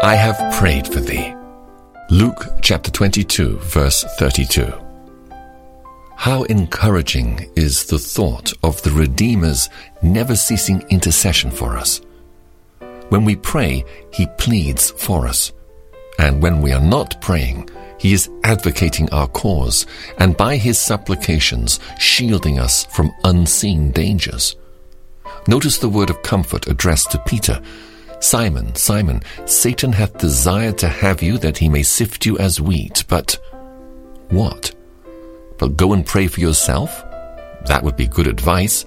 I have prayed for thee. Luke chapter 22, verse 32. How encouraging is the thought of the Redeemer's never ceasing intercession for us. When we pray, He pleads for us. And when we are not praying, He is advocating our cause and by His supplications shielding us from unseen dangers. Notice the word of comfort addressed to Peter. Simon, Simon, Satan hath desired to have you that he may sift you as wheat, but what? But go and pray for yourself? That would be good advice.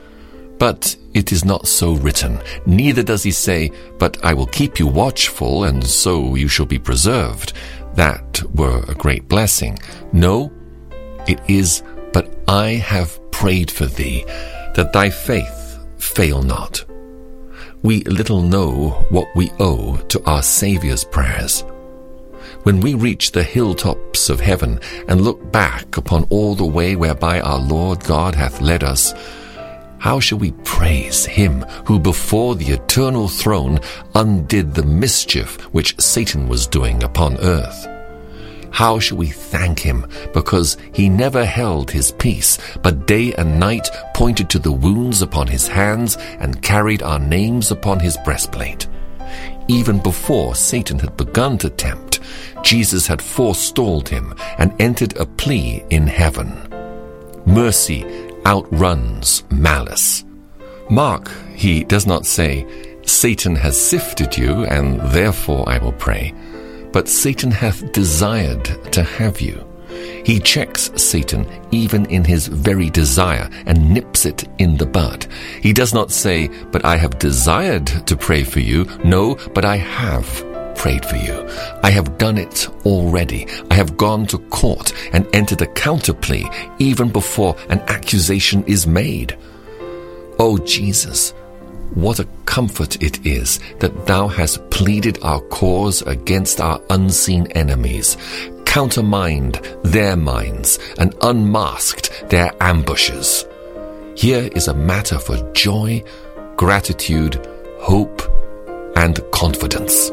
But it is not so written. Neither does he say, But I will keep you watchful, and so you shall be preserved. That were a great blessing. No, it is, But I have prayed for thee, that thy faith fail not. We little know what we owe to our Saviour's prayers. When we reach the hilltops of heaven and look back upon all the way whereby our Lord God hath led us, how shall we praise him who before the eternal throne undid the mischief which Satan was doing upon earth? How shall we thank him because he never held his peace, but day and night pointed to the wounds upon his hands and carried our names upon his breastplate? Even before Satan had begun to tempt, Jesus had forestalled him and entered a plea in heaven. Mercy outruns malice. Mark, he does not say, Satan has sifted you, and therefore I will pray, but Satan hath desired to have you. He checks Satan even in his very desire and nips it in the bud. He does not say, But I have desired to pray for you. No, but I have prayed for you. I have done it already. I have gone to court and entered a counter plea even before an accusation is made. Oh, Jesus, what a comfort it is that thou hast pleaded our cause against our unseen enemies, countermined their minds, and unmasked their ambushes. Here is a matter for joy, gratitude, hope, and confidence.